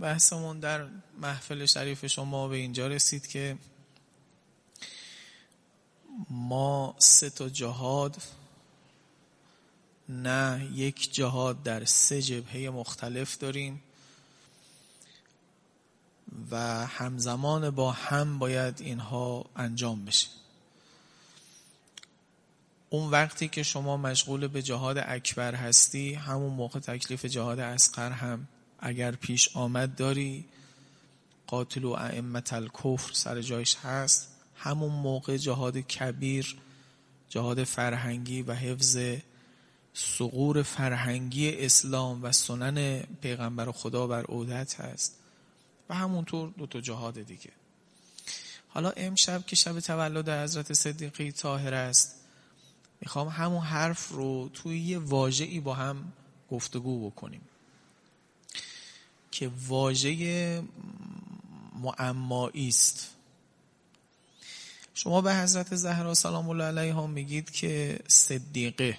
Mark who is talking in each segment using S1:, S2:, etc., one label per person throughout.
S1: بحثمون در محفل شریف شما به اینجا رسید که ما سه تا جهاد نه یک جهاد در سه جبهه مختلف داریم و همزمان با هم باید اینها انجام بشه. اون وقتی که شما مشغول به جهاد اکبر هستی همون موقع تکلیف جهاد اسقر هم اگر پیش آمد داری قاتل و ائمت الکفر سر جایش هست. همون موقع جهاد کبیر جهاد فرهنگی و حفظ سقور فرهنگی اسلام و سنن پیغمبر خدا بر عودت هست. و همونطور دو تا جهاد دیگه. حالا امشب که شب تولد حضرت صدیقی طاهر است می‌خوام همون حرف رو توی یه واژه‌ای با هم گفتگو بکنیم. که واژه معمایی است. شما به حضرت زهرا سلام الله علیها میگید که صدیقه.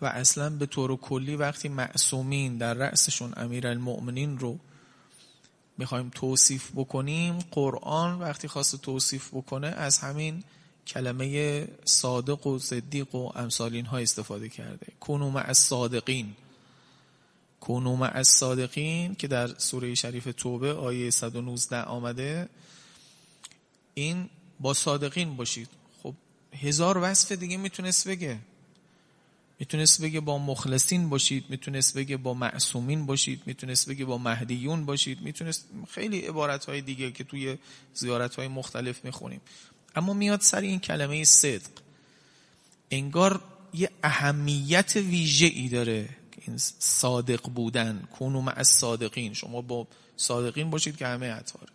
S1: و اصلا به طور کلی وقتی معصومین در رأسشون امیر المؤمنین رو می‌خوایم توصیف بکنیم قرآن وقتی خواست توصیف بکنه از همین کلمه صادق و صدیق و امثال ها استفاده کرده. کنو مع الصادقین کنو مع الصادقین که در سوره شریف توبه آیه 119 آمده این با صادقین باشید. خب هزار وصف دیگه می‌تونست بگه. می‌تونست بگه با مخلصین باشید می‌تونست بگه با معصومین باشید می‌تونست بگه با مهدیون باشید. می‌تونست خیلی عبارت های دیگه که توی زیارت های مختلف می‌خونیم. اما میاد سر این کلمه صدق. انگار یه اهمیت ویژه ای داره. این صادق بودن. کنو مع صادقین شما با صادقین باشید که همه عطاره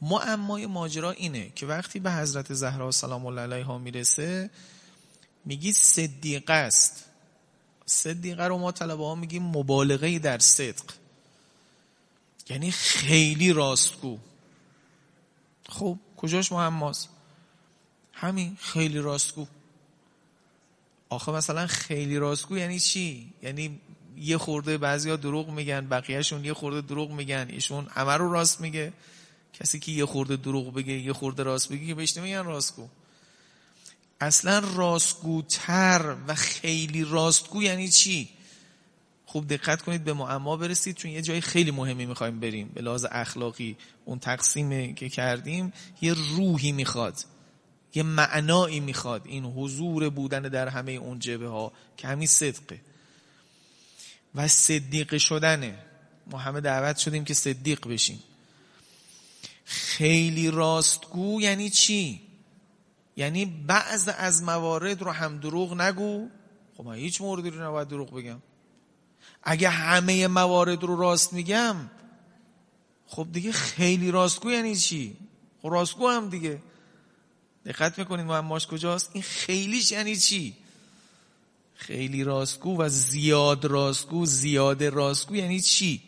S1: معمای ماجرا اینه که وقتی به حضرت زهرا سلام الله علیها می‌رسه میگی صدیقه است. صدیقه رو ما طلبه ها میگیم مبالغه در صدق. یعنی خیلی راستگو. خب کجاش معماست همین خیلی راستگو. آخه مثلا خیلی راستگو یعنی چی؟ یعنی یه خورده بعضیا دروغ میگن بقیهشون یه خورده دروغ میگن ایشون همه رو راست میگه. کسی که یه خورده دروغ بگه یه خورده راست بگه که بهش نمیگن راستگو اصلا راستگوتر و خیلی راستگو یعنی چی؟ خوب دقت کنید به معما برسید چون یه جای خیلی مهمی می‌خوایم بریم. به لحاظ اخلاقی اون تقسیم که کردیم یه روحی می‌خواد. یه معنایی می‌خواد. این حضور بودن در همه اون جبه ها که همین صدقه و صدیق شدنه ما همه دعوت شدیم که صدیق بشیم. خیلی راستگو یعنی چی؟ یعنی بعض از موارد رو هم دروغ نگو. خب من هیچ موردی رو نباید دروغ بگم. اگه همه موارد رو راست میگم خب دیگه خیلی راستگو یعنی چی؟ خب راستگو هم دیگه. دقت می‌کنید معماش کجاست؟ این خیلیش یعنی چی؟ خیلی راستگو و زیاد راستگو زیاد راستگو یعنی چی؟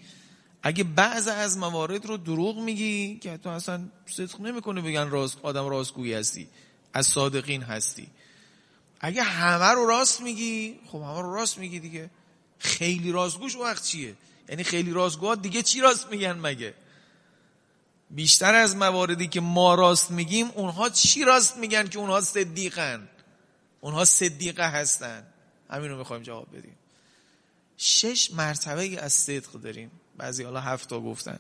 S1: اگه بعض از موارد رو دروغ میگی که تو اصلا صدق نمی‌کنه بگن راست آدم راستگویی هستی از صادقین هستی. اگه همه رو راست میگی خب همه رو راست میگی دیگه. خیلی راستگوش وقت چیه؟ یعنی خیلی راستگوها دیگه چی راست میگن مگه؟ بیشتر از مواردی که ما راست میگیم اونها چی راست میگن که اونها صدیقن؟ اونها صدیقه هستن. همین رو می‌خوایم جواب بدیم. شش مرتبه از صدق داریم. بعضی حالا هفتا گفتن.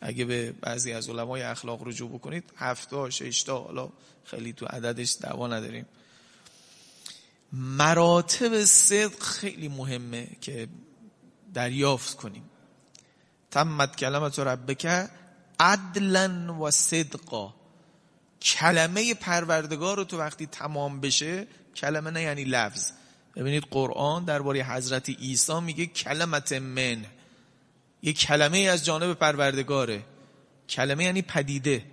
S1: اگه به بعضی از علمای اخلاق رجوع بکنید هفتا ششتا حالا خیلی تو عددش دعوا نداریم. مراتب صدق خیلی مهمه که دریافت کنیم. تمت کلمت ربک عدلا و صدقا. کلمه پروردگار رو تو وقتی تمام بشه کلمه نه یعنی لفظ. ببینید قرآن درباره حضرت عیسی میگه کلمت من. یه کلمه از جانب پروردگاره. کلمه یعنی پدیده.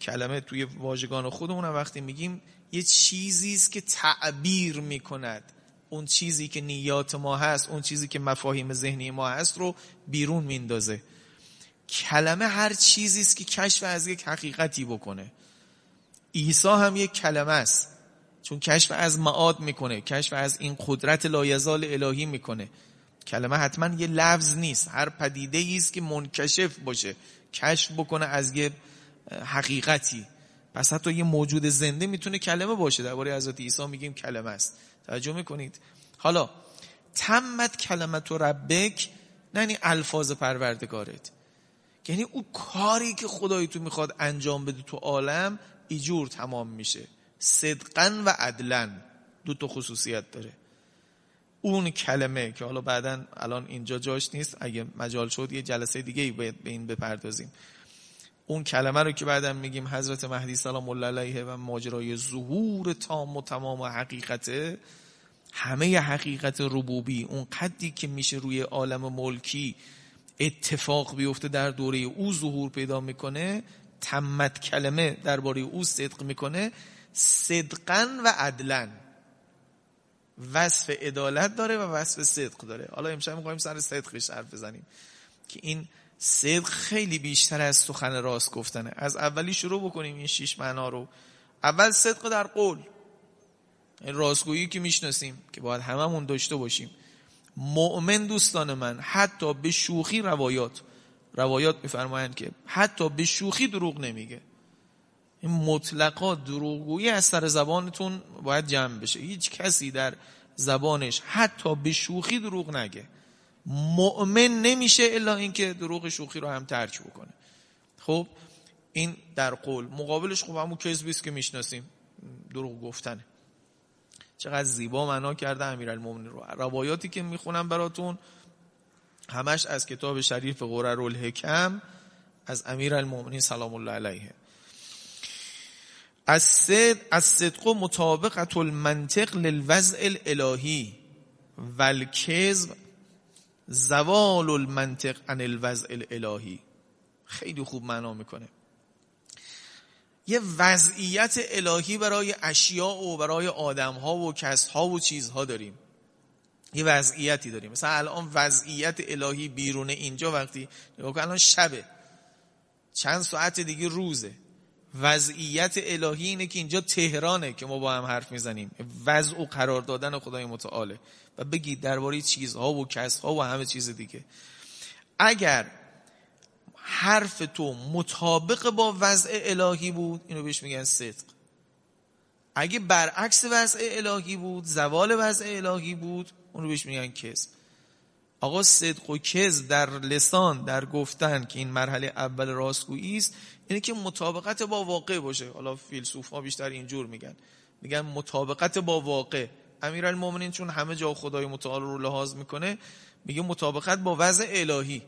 S1: کلمه توی واژگان خودمون وقتی میگیم یه چیزی است که تعبیر می‌کند. اون چیزی که نیات ما هست اون چیزی که مفاهیم ذهنی ما هست رو بیرون میندازه. کلمه هر چیزی است که کشف از یک حقیقتی بکنه. عیسی هم یک کلمه است. چون کشف از معاد می‌کنه کشف از این قدرت لایزال الهی می‌کنه. کلمه حتما یه لفظ نیست. هر پدیده است که منکشف باشه. کشف بکنه از یه حقیقتی. پس حتی یه موجود زنده می‌تونه کلمه باشه. درباره حضرت عیسی میگیم کلمه است. توجه می‌کنید. حالا تمت کلمت و ربک نه یعنی الفاظ پروردگارت. یعنی او کاری که خدای تو می‌خواد انجام بده تو عالم ایجور تمام میشه. صدقن و عدلن دو تا خصوصیت داره. اون کلمه که حالا بعدا الان اینجا جاش نیست اگه مجال شد یه جلسه دیگه به این بپردازیم. اون کلمه رو که بعدا میگیم حضرت مهدی سلام الله علیه و ماجرای ظهور تام و تمام و حقیقته همه حقیقت ربوبی اون قدی که میشه روی عالم ملکی اتفاق بیفته در دوره او ظهور پیدا می‌کنه تمت کلمه درباره او صدق می‌کنه صدقن و عدلن وصف عدالت داره و وصف صدق داره. حالا امشب می‌خوایم سر صدقش حرف بزنیم که این صدق خیلی بیشتر از سخن راست گفتنه. از اولی شروع بکنیم این شیش معنا رو. اول صدق در قول. این راستگویی که می‌شناسیم که باید هممون داشته باشیم. مؤمن دوستان من حتی به شوخی روایات روایات میفرمایند که حتی به شوخی دروغ نمیگه. این مطلقا دروغگویی از سر زبانتون باید جمع بشه. هیچ کسی در زبانش حتی به شوخی دروغ نگه. مؤمن نمیشه الا اینکه دروغ شوخی رو هم ترک بکنه. خب این در قول. مقابلش خب همون کذبی است که می‌شناسیم. دروغ گفتنه. چقدر زیبا معنا کرده امیرالمومنین رو. روایاتی که می‌خونم براتون همش از کتاب شریف قرر الحکم از امیرالمومنین سلام الله علیه. از صد از صدق مطابقت المنطق للوضع الالهی والکذب زوال المنطق عن الوضع الالهی. خیلی خوب معنا می‌کنه. یه وضعیت الهی برای اشیاء و برای آدم ها و کس ها و چیزها داریم. یه وضعیتی داریم. مثلا الان وضعیت الهی بیرون اینجا وقتی نگاه الان شبه. چند ساعت دیگه روزه. وضعیت الهی اینه که اینجا تهرانه که ما با هم حرف می‌زنیم. وضع و قرار دادن خدای متعاله. و بگید درباره چیزها و کسها و همه چیز دیگه. اگر حرف تو مطابق با وضع الهی بود اینو بهش میگن صدق. اگه برعکس وضع الهی بود زوال وضع الهی بود اونو بهش میگن کذب. آقا صدق و کذب در لسان در گفتن که این مرحله اول راستگویی است اینه که مطابقت با واقع باشه. حالا فیلسوف ها بیشتر اینجور میگن. میگن مطابقت با واقع. امیرالمومنین چون همه جا خدای متعال رو لحاظ می‌کنه میگه مطابقت با وضع الهی.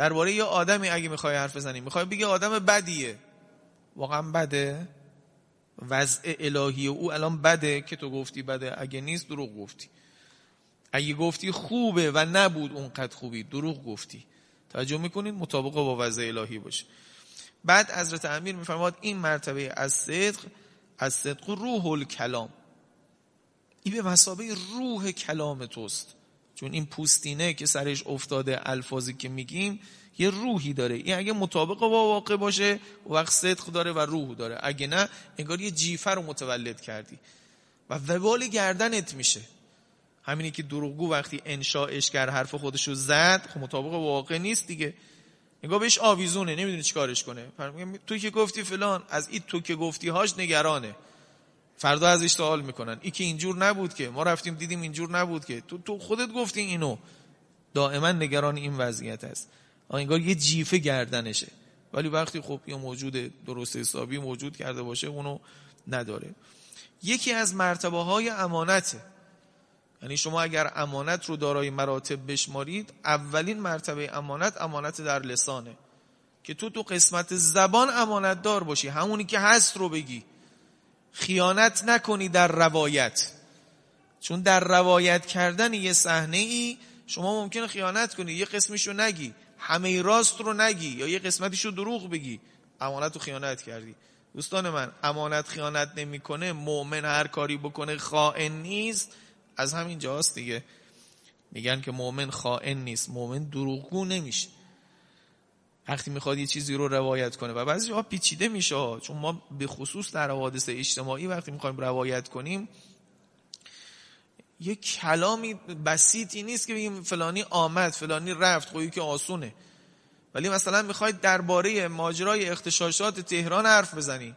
S1: درباره یه آدمی اگه می‌خوای حرف بزنی. می‌خوای بگی آدم بدیه. واقعا بده. وضع الهی او الان بده که تو گفتی بده. اگه نیست دروغ گفتی. اگه گفتی خوبه و نبود اونقدر خوبی دروغ گفتی. توجه می‌کنید؟ مطابق با وضع الهی باشه. بعد حضرت امیر میفرماد این مرتبه از صدق از صدق روح الکلام. این به مسابه روح کلام توست. چون این پوستینه که سرش افتاده الفاظی که میگیم یه روحی داره. این اگه مطابق با واقع باشه وقت صدق داره و روح داره. اگه نه انگار یه جیفه رو متولد کردی. و وبال گردنت میشه. همینی که دروغگو وقتی انشاءش کرد حرف خودشو زد خب مطابق واقع نیست دیگه. نگاه بهش آویزونه نمی‌دونی چیکارش کنه. تو که گفتی فلان از این تو که گفتی هاش نگرانه. فردا ازش سوال می‌کنن. ای که اینجور نبود که. ما رفتیم دیدیم اینجور نبود که. تو تو خودت گفتی اینو. دائما نگران این وضعیت است انگار یه جیفه گردنشه. ولی وقتی خب یه موجود درست حسابی موجود کرده باشه اونو نداره. یکی از مرتبه های امانته. یعنی شما اگر امانت رو دارای مراتب بشمارید اولین مرتبه امانت امانت در لسانه. که تو تو قسمت زبان امانت دار باشی. همونی که هست رو بگی. خیانت نکنی در روایت. چون در روایت کردن یه صحنه ای شما ممکنه خیانت کنی. یه قسمشو نگی. همه راست رو نگی. یا یه قسمتیشو دروغ بگی. امانت رو خیانت کردی. دوستان من امانت خیانت نمی‌کنه. مؤمن هر کاری بکنه خائن نیست. از همین جاست دیگه. میگن که مؤمن خائن نیست. مؤمن دروغگو نمیشه. وقتی می‌خواد یه چیزی رو روایت کنه و بعضی جاها پیچیده میشه چون ما به خصوص در حوادث اجتماعی وقتی می‌خوایم روایت کنیم یه کلامی بسیطی نیست که بگیم فلانی آمد فلانی رفت خویی که آسونه. ولی مثلا می‌خواید درباره ماجرای اختشاشات تهران حرف بزنی.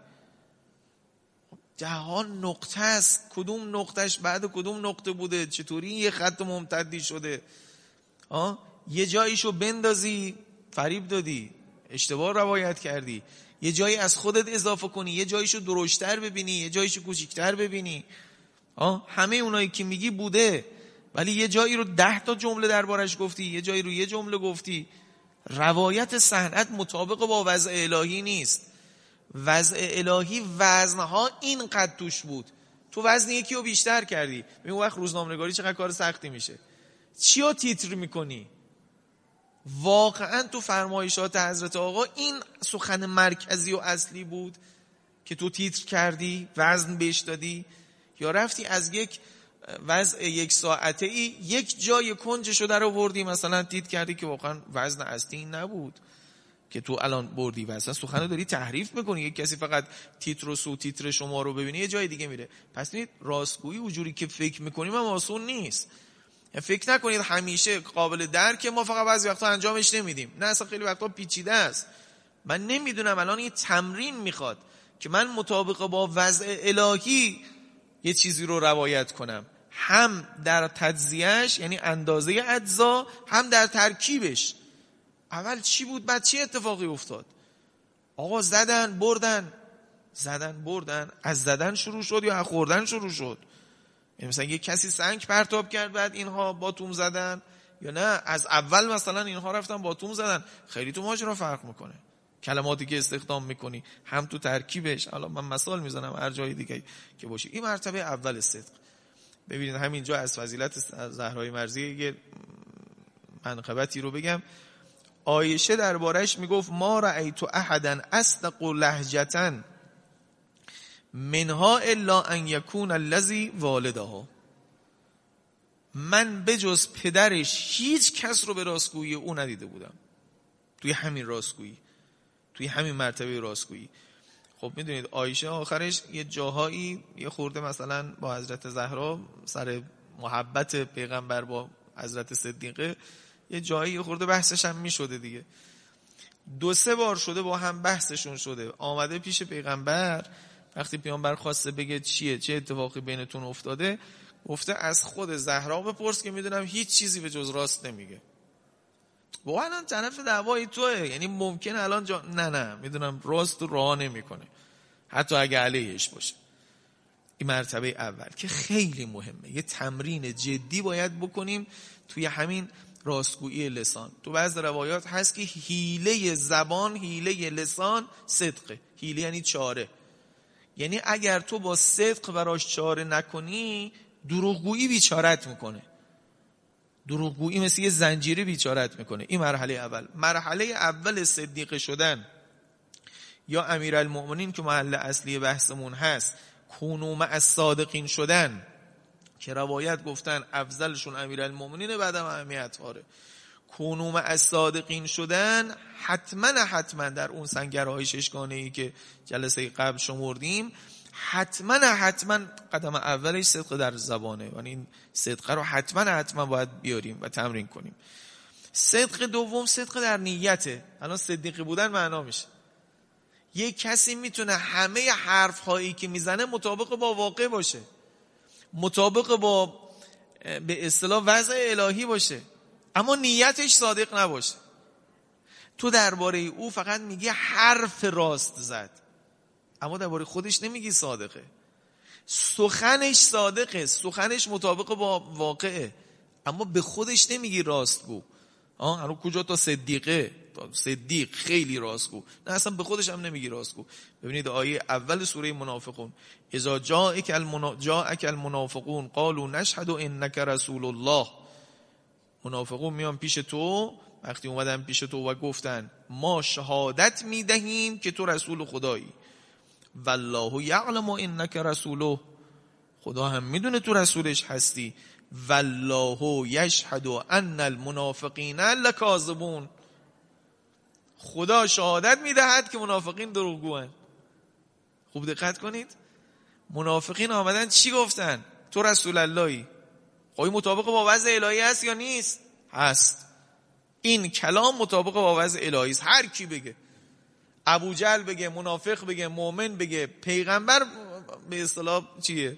S1: جهان نقطه است. کدوم نقطهش بعد کدوم نقطه بوده؟ چطوری یه خط ممتدی شده؟ آه؟ یه جاییشو بندازی. فریب دادی. اشتباه روایت کردی. یه جایی از خودت اضافه کنی یه جاییشو درشتر ببینی یه جاییشو کوچیکتر ببینی. آه؟ همه اونایی که میگی بوده. ولی یه جایی رو ده تا جمله دربارش گفتی یه جایی رو یه جمله گفتی. روایت صحنت مطابق با وضع الهی نیست. وضع الهی وزنها اینقدر توش بود. تو وزن یکی رو بیشتر کردی. اون وقت روزنامه‌نگاری چقدر کار سختی میشه. چی رو تیتر می‌کنی؟ واقعا تو فرمایشات حضرت آقا این سخن مرکزی و اصلی بود که تو تیتر کردی وزن بهش دادی. یا رفتی از یک وضع یک ساعته ای یک جای کنج شده رو بردی مثلا تیتر کردی که واقعا وزن اصلی این نبود که تو الان بردی و اصلا سخن رو داری تحریف می‌کنی. یک کسی فقط تیتر و سو تیتر شما رو ببینه یه جای دیگه میره. پس ببینید راستگویی وجوری که فکر می‌کنیم هم آسون نیست. فکر نکنید همیشه قابل درک ما فقط بعضی وقتا انجامش نمیدیم. نه اصلا خیلی وقتا پیچیده است. من نمی‌دونم الان یه تمرین می‌خواد که من مطابق با وضع الهی یه چیزی رو روایت کنم. هم در تجزیهش یعنی اندازه اجزا هم در ترکیبش. اول چی بود؟ بعد چی اتفاقی افتاد؟ آقا زدن بردن. زدن بردن. از زدن شروع شد یا از خوردن شروع شد؟ یعنی مثلا یه کسی سنگ پرتاب کرد بعد اینها باتوم زدن. یا نه از اول مثلا اینها رفتن باتوم زدن. خیلی تو ماجرا فرق می‌کنه. کلماتی که استخدام می‌کنی هم تو ترکیبش. الان من مثال می‌زنم هر جای دیگه که باشه. این مرتبه اول صدق. ببینید همینجا از فضیلت زهرای مرزی یه منقبتی رو بگم. آیشه دربارش می‌گفت ما رأیت احدا اصدق لهجتا. منها الا ان یکون الذی والدها من بجز پدرش هیچ کس رو به راستگویی او ندیده بودم. توی همین راستگویی توی همین مرتبه راستگویی. خب می‌دونید آیشه آخرش یه جاهایی یه خورده مثلا با حضرت زهرا سر محبت پیغمبر با حضرت صدیقه یه جایی خورده بحثش هم می‌شده دیگه. دو سه بار شده با هم بحثشون شده. آمده پیش پیغمبر وقتی پیامبر خواسته بگه چیه چه اتفاقی بینتون افتاده گفته از خود زهرا بپرس که می‌دونم هیچ چیزی به جز راست نمیگه. با الان طرف دعوای توه. یعنی ممکنه الان جا... نه نه می‌دونم راست رو راه نمی‌کنه. حتی اگه علیهش باشه. این مرتبه اول که خیلی مهمه. یه تمرین جدی باید بکنیم توی همین راستگویی لسان. تو بعض روایات هست که حیله زبان حیله لسان صدقه. حیله یعنی چاره. یعنی اگر تو با صدق براش چاره نکنی دروغگویی بیچارت می‌کنه. دروغگویی مثل یه زنجیره بیچارت می‌کنه. این مرحله اول. مرحله اول صدیق شدن. یا امیرالمؤمنین که محل اصلی بحثمون هست. کنوم از صادقین شدن. که روایت گفتن افضلشون امیرالمؤمنین بعدم اهمیت هاره کنوم از صادقین شدن حتما حتما در اون سنگرهای ششگانه ای که جلسه قبل شمردیم حتما حتما قدم اولش صدق در زبانه. یعنی این صدقه رو حتما حتما باید بیاریم و تمرین کنیم. صدق دوم صدق در نیته. الان صدیقی بودن معنا میشه. یه کسی می‌تونه همه حرف هایی که می‌زنه مطابق با واقع باشه. مطابق با به اصطلاح وضع الهی باشه. اما نیتش صادق نباشه. تو درباره او فقط میگی حرف راست زد. اما درباره خودش نمیگی صادقه. سخنش صادقه. سخنش مطابق با واقعه. اما به خودش نمیگی راستگو آه هنو کجا تا صدیقه؟ صدیق خیلی راستگو نه اصلا به خودش هم نمیگی راستگو ببینید آیه اول سوره منافقون. اذا جاءك المنا... جاءك المنافقون قالوا نشهد انك رسول الله. منافقون میان پیش تو وقتی اومدن پیش تو و گفتن ما شهادت می‌دهیم که تو رسول خدایی. والله یعلم انک رسوله. خدا هم می‌دونه تو رسولش هستی. والله یشهد ان المنافقین لکاذبون. خدا شهادت می‌دهد که منافقین دروغگوان خوب دقت کنید. منافقین آمدن چی گفتن؟ تو رسول اللهی. خب مطابق با وضع الهی هست یا نیست؟ هست. این کلام مطابق با وضع الهی است. هر کی بگه ابو جل بگه منافق بگه مؤمن بگه پیغمبر به اصطلاح چیه؟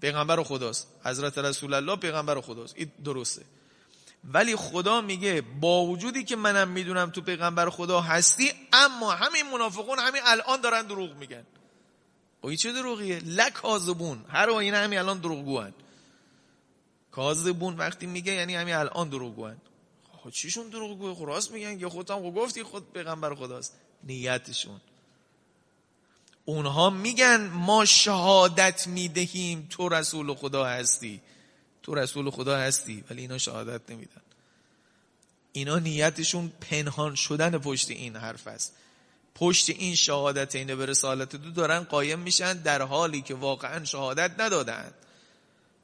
S1: پیغمبر خداست. حضرت رسول الله پیغمبر خداست. این درسته. ولی خدا میگه با وجودی که منم می‌دونم تو پیغمبر خدا هستی اما همین منافقون همین الان دارن دروغ میگن. و این چه دروغیه؟ لکاذبون. هر این همین الان دروغگوان. کاذبون وقتی میگه یعنی همین الان دروغگوان خب چیشون دروغگوه خب راست میگن یا خودت هم گفتی خود پیغمبر خداست. نیتشون. اونها میگن ما شهادت می‌دهیم تو رسول خدا هستی. تو رسول خدا هستی ولی اینا شهادت نمیدن. اینا نیتشون پنهان شدن پشت این حرف است. پشت این شهادت اینه به رسالت دو دارن قایم میشن در حالی که واقعا شهادت ندادن.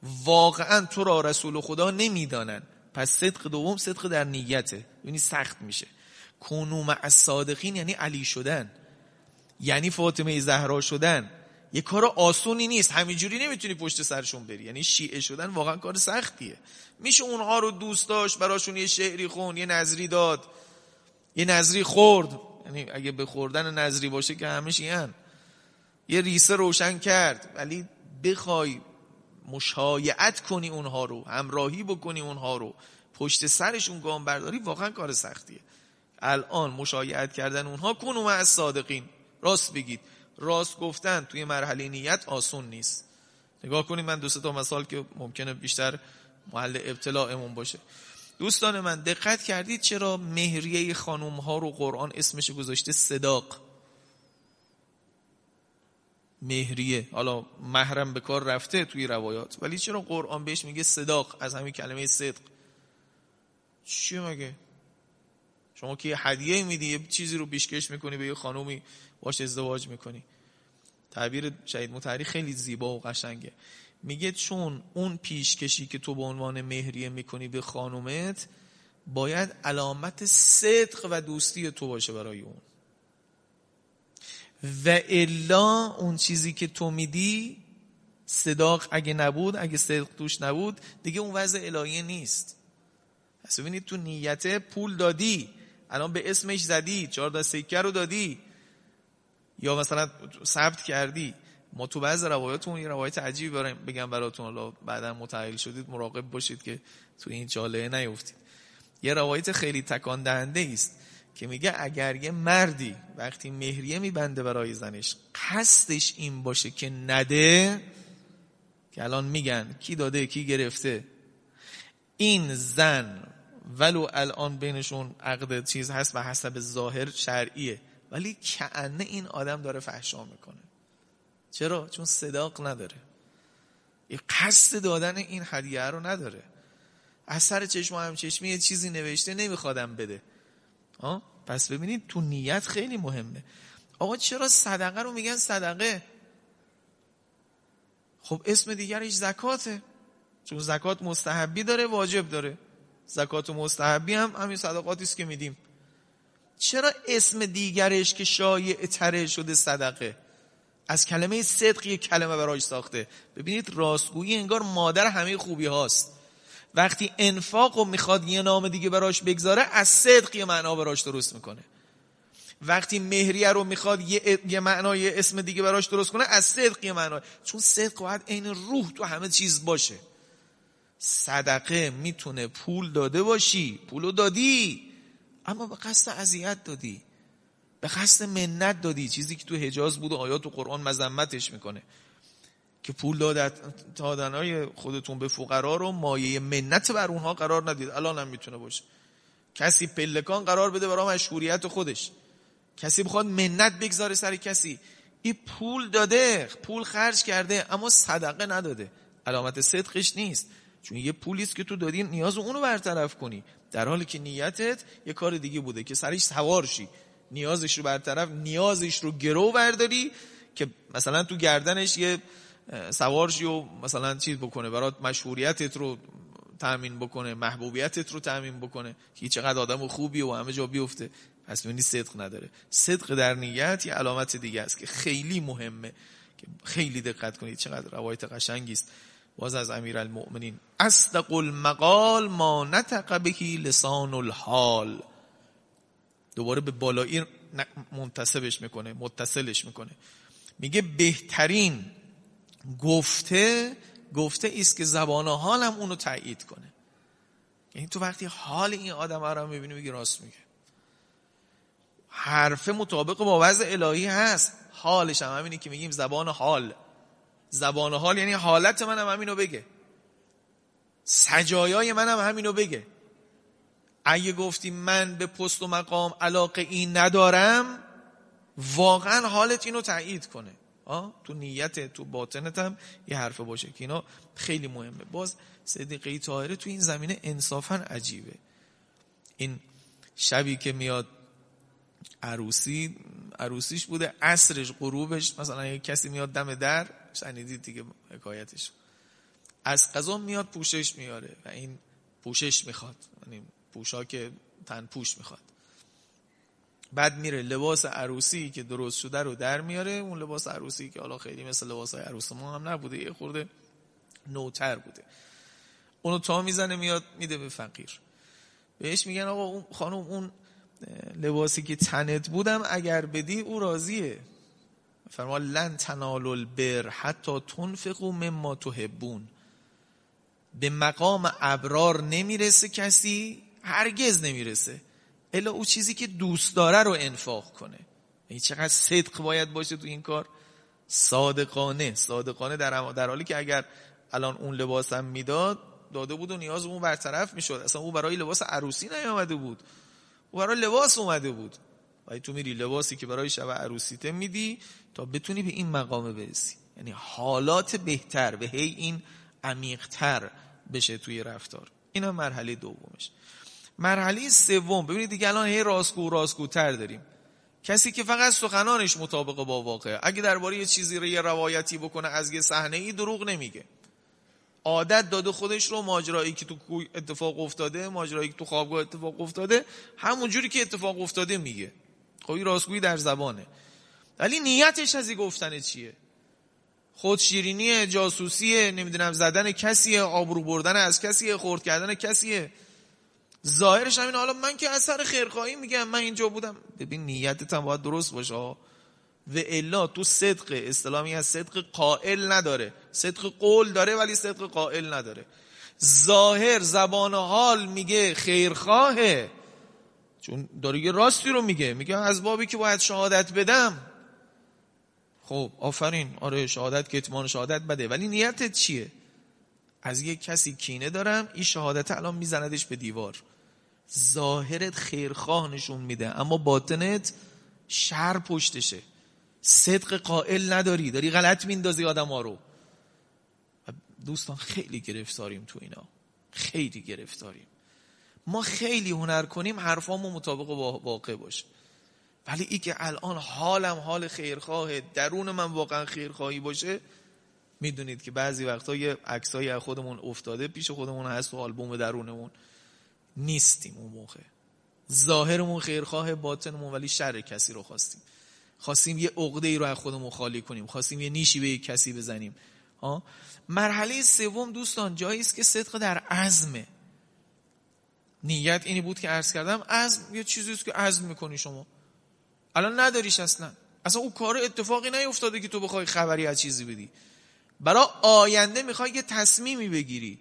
S1: واقعا تو را رسول خدا نمی‌دانن پس صدق دوم صدق در نیته. یعنی سخت میشه. کنوم از صادقین یعنی علی شدن. یعنی فاطمه زهرا شدن. یه کار آسونی نیست. همینجوری نمی‌تونی پشت سرشون بری. یعنی شیعه شدن واقعا کار سختیه. میشه اونها رو دوست داشت براشون یه شعری خون یه نظری داد. یه نظری خورد. یعنی اگه به خوردن نظری باشه که شیعن. یه ریسه روشن کرد. ولی بخوای مشایعت کنی اونها رو همراهی بکنی اونها رو. پشت سرشون گام برداری واقعا کار سختیه. الان مشایعت کردن اونها کنوم از صادقین. راست بگید. راست گفتن توی مرحله نیت آسون نیست. نگاه کنید من دو تا مثال که ممکنه بیشتر محل ابتلاعمون باشه. دوستان من دقت کردید چرا مهریه خانوم ها رو قرآن اسمش گذاشته صداق. مهریه. حالا محرم به کار رفته توی روایات ولی چرا قرآن بهش میگه صداق از همین کلمه صدق؟ چی مگه؟ شما که هدیه میدی یه چیزی رو پیشکش می‌کنی به یه خانومی باش ازدواج می‌کنی. تعبیر شهید متحری خیلی زیبا و قشنگه. میگه چون اون پیشکشی که تو به عنوان مهریه می‌کنی به خانومت باید علامت صدق و دوستی تو باشه برای اون. و الا اون چیزی که تو میدی صداق اگه نبود اگه صدق توش نبود دیگه اون وضع الهیه نیست. پس ببینید تو نیت پول دادی الان به اسمش زدی چهار سکه رو دادی. یا مثلا ثبت کردی. ما تو بعض روایاتمون یه روایت عجیبی بگم براتون. حالا بعدا متعهل شدید مراقب باشید که تو این جاله نیفتید. یه روایت خیلی تکان دهنده است. که میگه اگر یه مردی وقتی مهریه میبنده برای زنش قصدش این باشه که نده که الان میگن کی داده کی گرفته این زن ولو الان بینشون عقد چیز هست و حسب ظاهر شرعیه ولی کعنه این آدم داره فحشا می‌کنه. چرا؟ چون صداق نداره. یه قصد دادن این هدیه رو نداره. از سر چشم و چشمی یه چیزی نوشته نمیخوادم بده. پس ببینید تو نیت خیلی مهمه. آقا چرا صدقه رو میگن صدقه؟ خب اسم دیگرش زکاته. چون زکات مستحبی داره واجب داره. زکات و مستحبی هم همین صدقاتی است که میدیم. چرا اسم دیگرش که شایع تره شده صدقه؟ از کلمه صدق یک کلمه برایش ساخته. ببینید راستگویی انگار مادر همه خوبی هاست. وقتی انفاق و می‌خواد یه نام دیگه براش بگذاره از صدق یه معنا براش درست می‌کنه. وقتی مهریه رو می‌خواد یه, یه معنا یه اسم دیگه براش درست کنه از صدق یه معنا. چون صدق باید عین روح تو همه چیز باشه. صدقه می‌تونه پول داده باشی پولو دادی اما به قصد اذیت دادی. به قصد منت دادی. چیزی که تو حجاز بود و آیات و قرآن مذمتش می‌کنه. که پول دادن های خودتون به فقرا رو مایه منت بر اونها قرار ندید. الان هم می‌تونه باشه. کسی پلکان قرار بده برای مشهوریت خودش. کسی بخواد منت بگذاره سر کسی. این پول داده پول خرج کرده اما صدقه نداده. علامت صدقش نیست. چون یه پولیست که تو دادی نیاز اونو برطرف کنی. در حالی که نیتت یه کار دیگه بوده که سرش سوار شی. نیازش رو برطرف نیازش رو گرو برداری که مثلا تو گردنش یه سوارشی و مثلا چیز بکنه برات مشهوریتت رو تأمین بکنه محبوبیتت رو تأمین بکنه که چقدر آدم خوبی و همه جا بیفته. پس ببینی صدق نداره. صدق در نیت یه علامت دیگه است که خیلی مهمه که خیلی دقت کنید چقدر روایت قشنگی است. باز از امیر المؤمنین اصدق المقال ما نتق بهی لسان الحال. دوباره به بالایی منتصبش می‌کنه متصلش می‌کنه. میگه بهترین گفته گفته است که زبان حالم اونو تایید کنه. یعنی تو وقتی حال این آدم رو می‌بینی میگه راست میگه. حرف مطابق با وضع الهی هست. حالش هم همینی که میگیم زبان حال. زبان حال یعنی حالت منم همینو بگه. سجایای منم همینو بگه. اگه گفتی من به پست و مقام علاقه این ندارم واقعا حالت اینو تایید کنه. آه؟ تو نیت تو باطنت هم یه حرف باشه که اینا خیلی مهمه. باز صدیقه طاهره تو این زمینه انصافا عجیبه. این شبی که میاد عروسی عروسیش بوده عصرش غروبش مثلا یه کسی میاد دم در شنیدید دیگه حکایتش. از قضا میاد پوشش میاره و این پوشش می‌خواد. یعنی که تن پوش می‌خواد. بعد میره لباس عروسی که درست شده رو در میاره. اون لباس عروسی که حالا خیلی مثل لباس های عروس ما هم نبوده یه خورده نوتر بوده. اونو تا می‌زنه میاد میده به فقیر. بهش میگن آقا اون خانم اون لباسی که تنت بودم اگر بدی او راضیه. فرما لن تنالوا البر حتی تنفقوا مما تحبون. به مقام ابرار نمی‌رسه کسی هرگز نمی‌رسه. الا او چیزی که دوست داره رو انفاق کنه. این یعنی چقدر صدق باید باشه تو این کار؟ صادقانه صادقانه در, در حالی که اگر الان اون لباسم می‌داد داده بود و نیاز اون برطرف می‌شد. اصلا او برای لباس عروسی نیامده بود. او برای لباس اومده بود. و تو میری لباسی که برای شب عروسیته میدی تا بتونی به این مقام برسی. یعنی حالات بهتر به هی این عمیقتر بشه توی رفتار. اینا مرحله دومش. مرحله سوم. ببینید دیگه الان هی راستگو راستگوتر داریم. کسی که فقط سخنانش مطابق با واقع اگه درباره یه چیزی رو یه روایتی بکنه از یه صحنه ای دروغ نمیگه. عادت داده خودش رو ماجرایی که تو اتفاق افتاده ماجرایی که تو خوابگاه اتفاق افتاده همون جوری که اتفاق افتاده میگه. خب این راستگویی در زبانه. ولی نیتش از این گفتن چیه؟ خودشیرینی جاسوسیه نمی‌دونم زدن کسیه آبرو بردن از کسیه خورد کردن کسیه. ظاهرش همین حالا من که اثر خیرخواهی میگم من اینجا بودم. ببین نیتت هم باید درست باشه و الا تو صدق اسلامی از صدق قائل نداره. صدق قول داره ولی صدق قائل نداره. ظاهر زبان حال میگه خیرخواهه. چون داره یه راستی رو میگه. میگه از بابی که باید شهادت بدم. خب آفرین. آره شهادت که اتمان شهادت بده. ولی نیتت چیه؟ از یک کسی کینه دارم این شهادت الان میزندش به دیوار. ظاهرت خیرخواه نشون میده اما باطنت شر پشتشه. صدق قائل نداری داری غلط میندازی آدم ها رو. دوستان خیلی گرفتاریم تو اینا. خیلی گرفتاریم. ما خیلی هنر کنیم حرفامو مطابق با واقع باشه. ولی ای که الان حالم حال خیرخواه درون من واقعا خیرخواهی باشه می‌دونید که بعضی وقتا یه عکسایی از خودمون افتاده پیش خودمون هست تو آلبوم درونمون. نیستیم اون موقع. ظاهرمون خیرخواه باطنمون ولی شر کسی رو خواستیم. خواستیم یه عقده ای رو از خودمون خالی کنیم. خواستیم یه نیشی به یک کسی بزنیم. ها؟ مرحله سوم دوستان جایی است که صدق در عزمه نیت اینی بود که عرض کردم عزم یه چیزی است که عزم می‌کنی شما. الان نداریش اصلا. اصلا اون کار اتفاقی نیفتاده که تو بخوای خبری از چیزی بدی. برای آینده می‌خوای یه تصمیمی بگیری.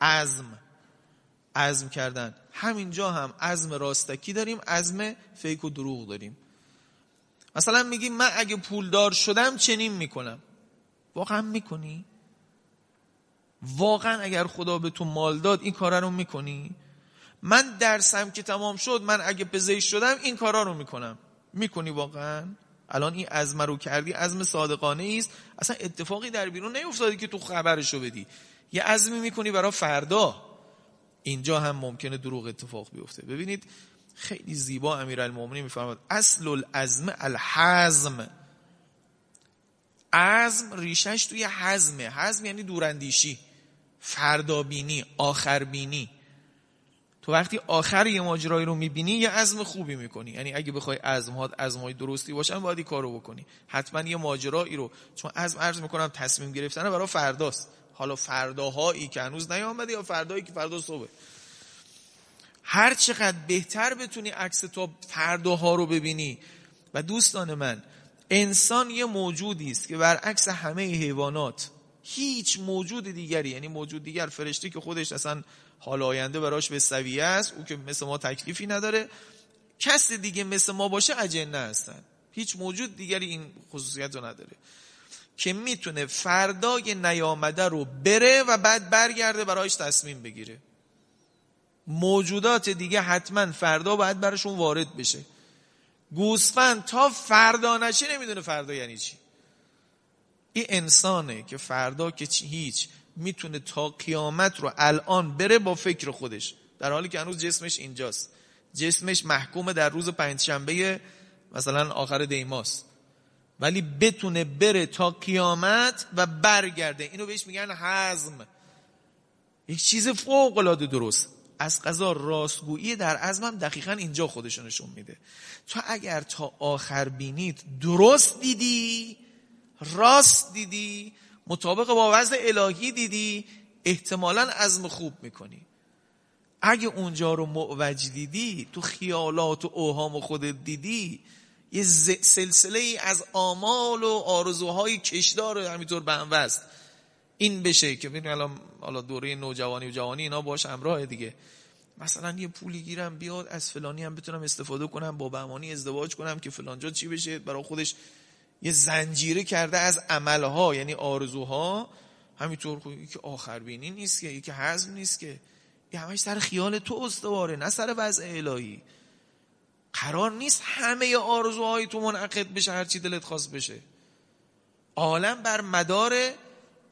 S1: عزم. عزم کردن. همینجا هم عزم راستکی داریم عزم فیک و دروغ داریم. مثلا میگی من اگه پولدار شدم چنین می‌کنم. واقعا می‌کنی؟ واقعا اگر خدا به تو مال داد این کارا رو می‌کنی؟ من درسم که تمام شد من اگه پزشک شدم این کارا رو می‌کنم. می‌کنی واقعا؟ الان این عزم رو کردی عزم صادقانه است. اصلا اتفاقی در بیرون نیفتادی که تو خبرشو بدی. یه عزمی می‌کنی برای فردا. اینجا هم ممکنه دروغ اتفاق بیفته. ببینید خیلی زیبا امیرالمومنین میفرماد اصل العزم الحزم. عزم ریشش توی حزمه. حزم یعنی دوراندیشی فردابینی آخربینی. تو وقتی آخر یه ماجرایی رو می‌بینی یه عزم خوبی می‌کنی. یعنی اگه بخوای عزمات عزمای درستی باشن باید این کارو بکنی. حتما یه ماجرایی رو چون عزم عرض می‌کنم تصمیم گرفتن برای فرداست حالا فرداهایی که هنوز نیامده یا فردایی که فردا صبح. هر چقدر بهتر بتونی عکس تو فرداها رو ببینی. و دوستان من انسان یه موجودی است که برعکس همه حیوانات هیچ موجود دیگری یعنی موجود دیگر فرشته که خودش اصلا حال آینده براش به سویه است او که مثل ما تکلیفی نداره کس دیگه مثل ما باشه اجنه هستن. هیچ موجود دیگری این خصوصیت رو نداره. که می‌تونه فردای نیامده رو بره و بعد برگرده برایش تصمیم بگیره. موجودات دیگه حتما فردا باید براشون وارد بشه. گوسفند تا فردا نشه نمی‌دونه فردا یعنی چی. این انسانه که فردا که چی هیچ می‌تونه تا قیامت رو الان بره با فکر خودش. در حالی که هنوز جسمش اینجاست. جسمش محکوم در روز پنجشنبه مثلا آخر دیماست. ولی بتونه بره تا قیامت و برگرده. اینو بهش میگن حزم. یک چیز فوق العاده درست. از قضا راستگویی در عزمم دقیقا اینجا خودشو نشون میده. تو اگر تا آخر بینید درست دیدی راست دیدی مطابق با وضع الهی دیدی احتمالا عزم خوب می‌کنی. اگه اونجا رو معوج دیدی تو خیالات و اوهام خودت دیدی یه سلسله ای از آمال و آرزوهای کشدار همینطور به هم وست این بشه که ببین الان حالا دوره نوجوانی و جوانی اینا باش همراه دیگه. مثلا یه پولی گیرم بیاد از فلانی هم بتونم استفاده کنم با بهمانی ازدواج کنم که فلانجا چی بشه. برای خودش یه زنجیره کرده از عملها یعنی آرزوها. همینطور که آخر بینی نیست که یکی حزم نیست که. یه همش سر خیال تو استواره نه سر وضع الهی. قرار نیست همه آرزوهای تو منعقد بشه هرچی دلت خواست بشه. عالم بر مدار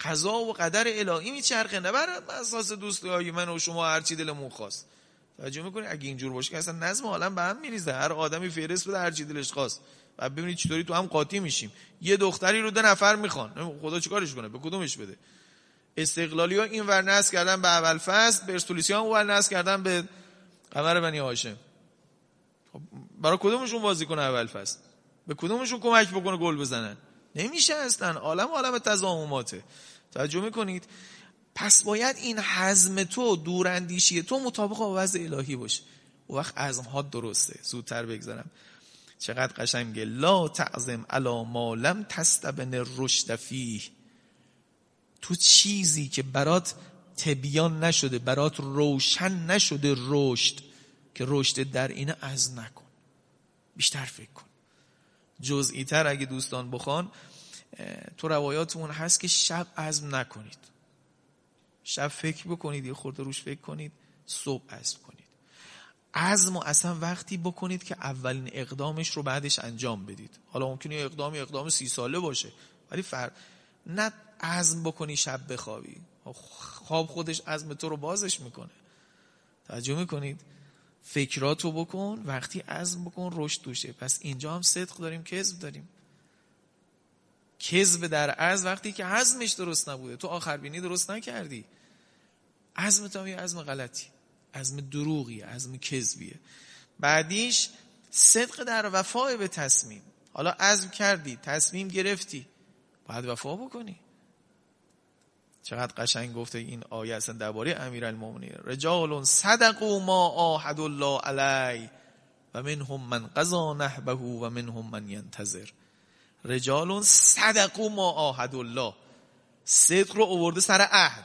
S1: قضا و قدر الهی میچرخه نه بر اساس دوستی من و شما هرچی دلمون خواست. توجه می‌کنی؟ اگه اینجور باشه که اصلا نظم عالم به هم میریزه. هر آدمی فهرست بده هرچی دلش خواست. و ببینید چطوری تو هم قاطی میشیم. یه دختری رو دو نفر می‌خوان. خدا چیکارش کنه؟ به کدومش بده؟ استقلالی ها این ور نصب کردن به اول فصل برسولیسی ها اون ور کردن به قمر بنی هاشم. خب برای کدومشون بازی کنه اول فصل؟ به کدومشون کمک بکنه گل بزنن؟ نمیشه اصلا. عالم عالم تضامناته توجه می‌کنید؟ پس باید این حزم تو دوراندیشی تو مطابق با وضع الهی باشه. و وقت عزم درسته. زودتر بگذارم چقدر قشنگه. لا تعظم علا ما لم تستبن رشد فیه. تو چیزی که برات تبیان نشده برات روشن نشده رشد. که رشد در اینه از نکن. بیشتر فکر کن. جزئی تر اگه دوستان بخوان تو روایاتمون هست که شب عزم نکنید. شب فکر بکنید یه خورده روش فکر کنید صبح عزم کنید. عزم و اصلا وقتی بکنید که اولین اقدامش رو بعدش انجام بدید. حالا ممکنه اقدامی اقدام سی ساله باشه ولی فر... نه عزم بکنی شب بخوابی. خواب خودش عزم تو رو بازش می‌کنه. توجه می‌کنید؟ فکراتو بکن وقتی عزم بکن رشد توشه. پس اینجا هم صدق داریم کذب داریم. کذب در عزم وقتی که عزمش درست نبوده. تو آخر بینی درست نکردی. عزم تو یه عزم غلطی. عزم دروغی عزم کذبیه. بعدیش صدق در وفای به تصمیم. حالا عزم کردی تصمیم گرفتی. باید وفا بکنی. چقدر قشنگ گفته این آیه اصلا درباره امیرالمومنین. رجال صدقوا ما عاهد الله علی و منهم من قضا نحبه و منهم من ینتظر. رجال صدقوا ما عاهد الله. صدق رو آورده سر عهد.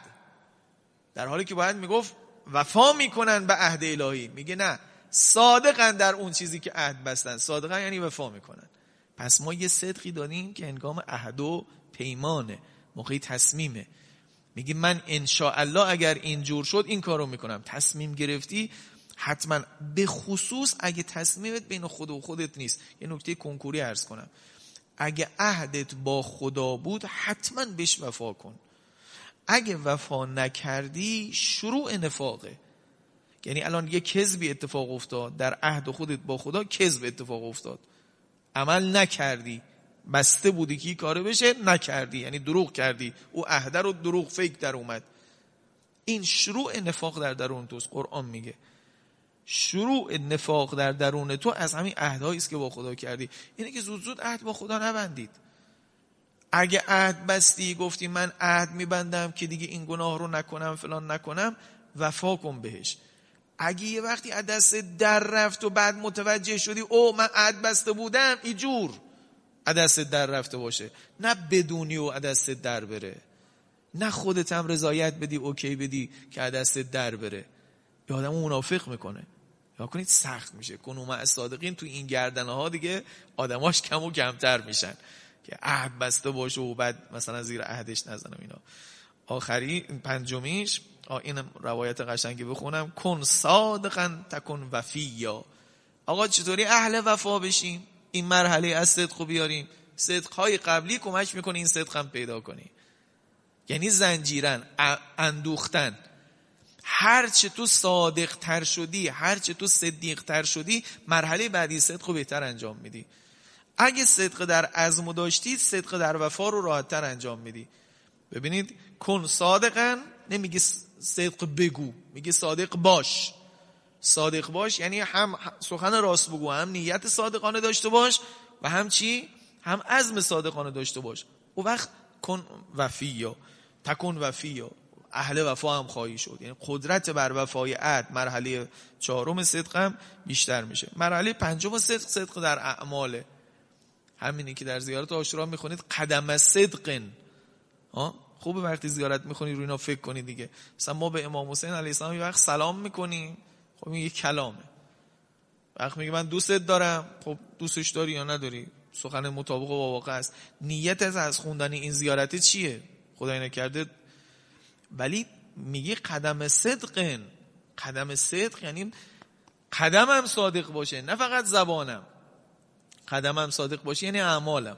S1: در حالی که باید می‌گفت وفا می‌کنن به عهد الهی. میگه نه صادقن در اون چیزی که عهد بستن. صادقن یعنی وفا می‌کنن. پس ما یه صدقی داریم که انگام عهد و پیمانه موقعی تصمیمه. میگه من الله اگر اینجور شد این کارو می‌کنم. تصمیم گرفتی حتما به خصوص اگه تصمیمت بین خود و خودت نیست. یه نکته کنکوری ارز کنم. اگه عهدت با خدا بود حتما بهش وفا کن. اگه وفا نکردی شروع نفاقه. یعنی الان یه کذبی اتفاق افتاد. در عهد خودت با خدا کذب اتفاق افتاد. عمل نکردی. بسته بودی که کاره بشه نکردی یعنی دروغ کردی. او عهده رو دروغ فکر در اومد. این شروع نفاق در درون توست قرآن میگه. شروع نفاق در درون تو از همین عهدهایی است که با خدا کردی. اینه که زود زود عهد با خدا نبندید. اگه عهد بستی گفتی من عهد میبندم که دیگه این گناه رو نکنم فلان نکنم وفا کن بهش. اگه یه وقتی از دست در رفت و بعد متوجه شدی او من عهد بسته بودم ایجور. از دست در رفته باشه. نه بدونی و از دست در بره. نه خودت هم رضایت بدی اوکی بدی که از دست در بره. یه آدم منافق می‌کنه. یا کنید سخت میشه. کنوم صادقین تو این گردنه ها دیگه آدماش کم و کمتر میشن. که عهد بسته باشه و بعد مثلا زیر عهدش نزنم اینا. آخری پنجمیش این روایت قشنگی بخونم. کن صادقا تکن وفیا. آقا چطوری اهل وفا بشیم؟ این مرحله از صدق بیاریم صدقهای قبلی کمک می‌کنه این صدق هم پیدا کنی. یعنی زنجیرن اندوختن. هرچه تو صادق تر شدی هرچه تو صدیق تر شدی مرحله بعدی صدق رو بهتر انجام میدی. اگه صدق در عزم داشتی صدق در وفا رو راحتتر انجام میدی. ببینید کن صادقا نمیگه صدق بگو میگه صادق باش. صادق باش یعنی هم سخن راست بگو هم نیت صادقانه داشته باش و هم چی؟ هم عزم صادقانه داشته باش. او وقت کن وفیا تکن وفیا اهل وفا هم خواهی شد. یعنی قدرت بر وفای عهد مرحله چهارم صدق هم بیشتر میشه. مرحله پنجم صدق صدق در اعماله. همینی که در زیارت عاشورا می‌خونید قدم صدق خوبه وقتی زیارت می‌خونی روی اینا فکر کنی دیگه. مثلا ما به امام حسین علیه السلام وقت سلام می‌کنیم. خب این کلامه. وقت میگه من دوستت دارم خب دوستش داری یا نداری؟ سخن مطابق با واقع است. نیت از خوندن این زیارت چیه؟ خدای نکرده. ولی میگه قدم صدق قدم صدق یعنی قدمم صادق باشه نه فقط زبانم. قدمم صادق باشه یعنی اعمالم.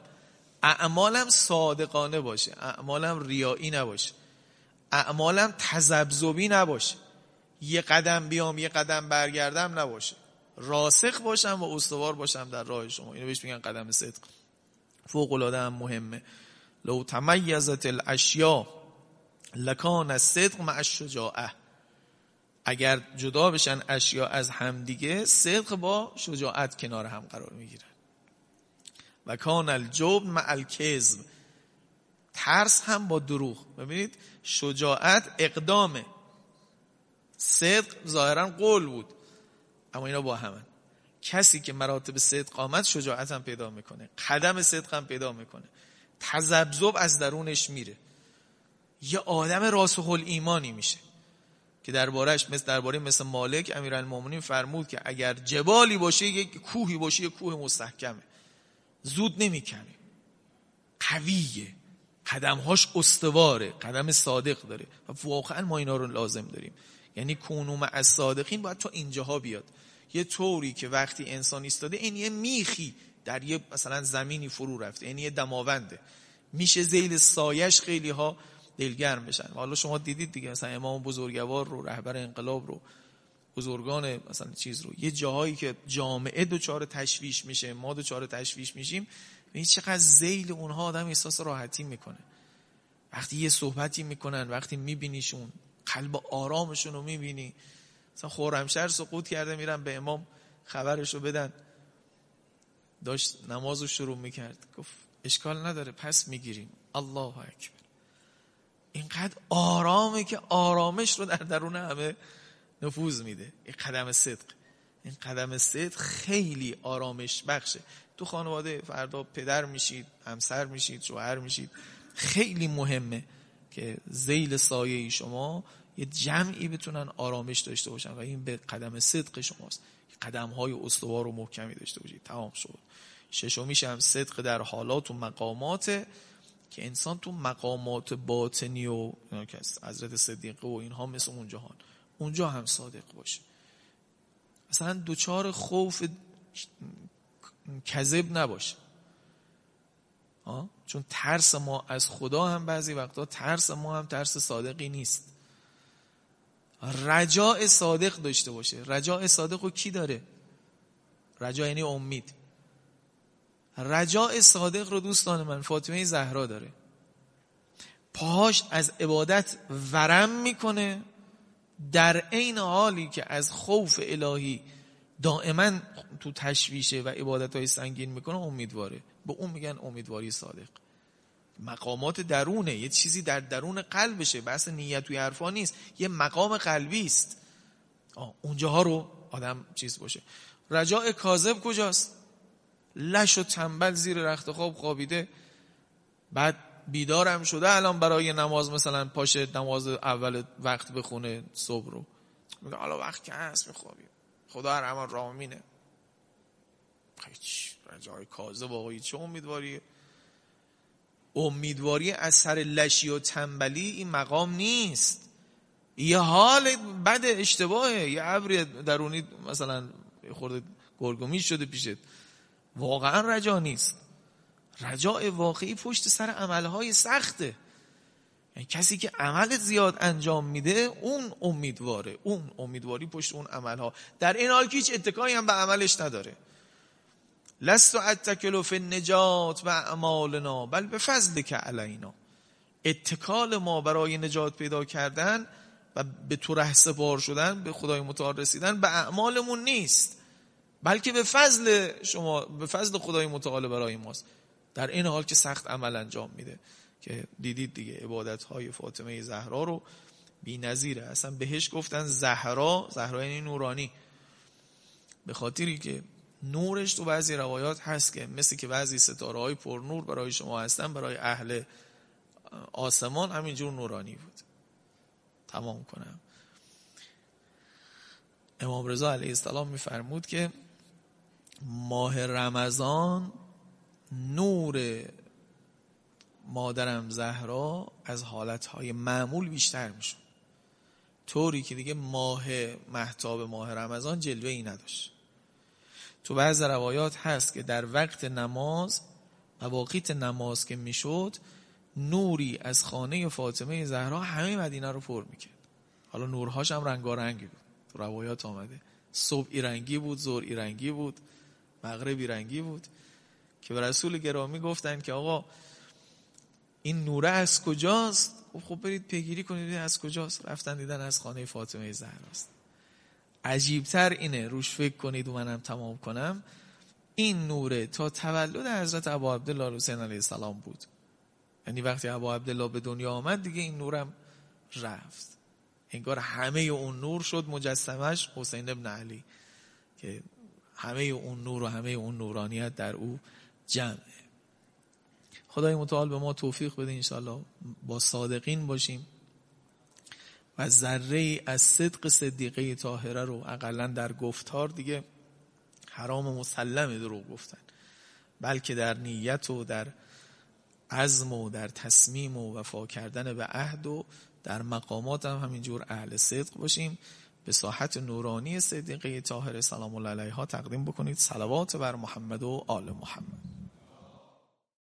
S1: اعمالم صادقانه باشه. اعمالم ریایی نباشه. اعمالم تذبذبی نباشه. یه قدم بیام یه قدم برگردم نباشه. راسخ باشم و استوار باشم در راه شما. اینو بهش میگن قدم صدق. فوق العاده هم مهمه. لو تمیزت الاشیا لکان الصدق مع الشجاعه. اگر جدا بشن اشیا از همدیگه صدق با شجاعت کنار هم قرار می‌گیرن. و کان الجبن مع الکذب. ترس هم با دروغ. ببینید شجاعت اقدامه. صدق ظاهرا قول بود. اما اینا با همه. کسی که مراتب صدق آمد شجاعت هم پیدا می‌کنه. قدم صدق هم پیدا می‌کنه. تذبذب از درونش میره. یه آدم راسخ ایمانی میشه که دربارش مثل درباره مثل مالک امیرالمومنین فرمود که اگر جبالی باشه یک کوهی باشه یک کوه مستحکمه. زود نمی‌کنه. قویه. قدمهاش استواره. قدم صادق داره. و واقعا ما اینا رو لازم داریم. یعنی کنوم از صادقین باید تا اینجاها بیاد. یه طوری که وقتی انسان ایستاده این یه میخی در یه مثلا زمینی فرو رفته این یه دماونده. میشه زیل سایش خیلی ها دلگرم بشن. و حالا شما دیدید دیگه مثلا امام بزرگوار رو رهبر انقلاب رو بزرگان مثلا چیز رو. یه جاهایی که جامعه دوچار تشویش میشه ما دوچار تشویش میشیم این چقدر زیل اونها آدم احساس راحتی می‌کنه. وقتی یه صحبتی می‌کنن وقتی میبینیشون قلب آرامشون رو می‌بینی. مثلا خورمشهر سقوط کرده میرن به امام خبرش رو بدن. داشت نماز رو شروع می‌کرد. گفت اشکال نداره پس می‌گیریم. الله اکبر. اینقدر آرامه که آرامش رو در درون همه نفوذ میده. این قدم صدق. این قدم صدق خیلی آرامش بخشه. تو خانواده فردا پدر میشید همسر میشید شوهر میشید. خیلی مهمه که زیل سایه شما یه جمعی بتونن آرامش داشته باشن و این به قدم صدق شماست. قدم های استوار و محکمی داشته باشید. تمام شد. ششمیش هم صدق در حالات و مقامات که انسان تو مقامات باطنی و حضرت صدیقه و اینها مثل اونجا هان اونجا هم صادق باشه. مثلا دوچار خوف کذب نباشه. چون ترس ما از خدا هم بعضی وقتا ترس ما هم ترس صادقی نیست. رجاع صادق داشته باشه. رجاع صادق رو کی داره؟ رجاع یعنی امید. رجاع صادق رو دوستان من فاطمه زهرا داره. پاهاش از عبادت ورم می‌کنه. در عین حالی که از خوف الهی دائما تو تشویشه و عبادت های سنگین می‌کنه امیدواره. به اون میگن امیدواری صادق. مقامات درونه یه چیزی در درون قلبشه بحث نیت توی حرفا نیست یه مقام قلبی است. اونجاها رو آدم چیز باشه. رجاء کاذب کجاست؟ لش و تنبل زیر رخت خواب خوابیده. بعد بیدارم شده الان برای نماز مثلا پاشه نماز اول وقت بخونه صبح رو. میگه حالا وقت که هست میخوابیم. خدا رحمان رامینه. هیچ رجای کاذب آقایی چه امیدواریه؟ امیدواری از سر لشی و تنبلی این مقام نیست. یه حال بد اشتباهه. یه عبری درونی مثلا خورده گرگومی شده پیشت. واقعا رجا نیست. رجاع واقعی پشت سر عملهای سخته. یعنی کسی که عمل زیاد انجام میده اون امیدواره. اون امیدواری پشت اون عملها. در این حال که هیچ اتکایی هم به عملش نداره. لست اتکلو فی نجات و اعمالنا بل به فضل که علینا. اتکال ما برای نجات پیدا کردن و به تو ره سپار شدن به خدای متعال رسیدن به اعمالمون نیست. بلکه به فضل شما به فضل خدای متعال برای ماست. در این حال که سخت عمل انجام میده. که دیدید دیگه عبادت های فاطمه زهرا رو بی نظیره. اصلا بهش گفتن زهرا. زهرا یعنی نورانی. به خاطری که نورش تو بعضی روایات هست که مثل که بعضی ستاره های پر نور برای شما هستن برای اهل آسمان همینجور نورانی بود. تمام کنم. امام رضا علیه السلام میفرمود که ماه رمضان نور مادرم زهرا از حالتهای معمول بیشتر میشون طوری که دیگه ماه محتاب ماه رمضان جلوه ای نداشت. تو بعض روایات هست که در وقت نماز مواقیت نماز که می‌شد نوری از خانه فاطمه زهرا همه مدینه رو پر می‌کرد. حالا نورهاش هم رنگارنگی بود. تو روایات آمده. صبح رنگی بود زور رنگی بود مغربی رنگی بود که به رسول گرامی گفتن که آقا این نوره از کجاست؟ خب برید پیگیری کنید از کجاست؟ رفتن دیدن از خانه فاطمه زهراست. عجیبتر اینه. روش فکر کنید و منم تمام کنم. این نوره تا تولد حضرت ابا عبدالله حسین علیه السلام بود. یعنی وقتی ابا عبدالله به دنیا آمد دیگه این نورم رفت. انگار همه اون نور شد مجسمش حسین ابن علی که همه اون نور و همه اون نورانیت در او جمعه. خدای متعال به ما توفیق بده انشاءالله با صادقین باشیم. و ذره از صدق صدیقه طاهره رو اقلا در گفتار دیگه حرام مسلم دروغ گفتن. بلکه در نیت و در عزم و در تصمیم و وفا کردن به عهد و در مقامات هم همینجور اهل صدق باشیم. به ساحت نورانی صدیقه طاهره سلام الله علیها تقدیم بکنید. صلوات بر محمد و آل محمد.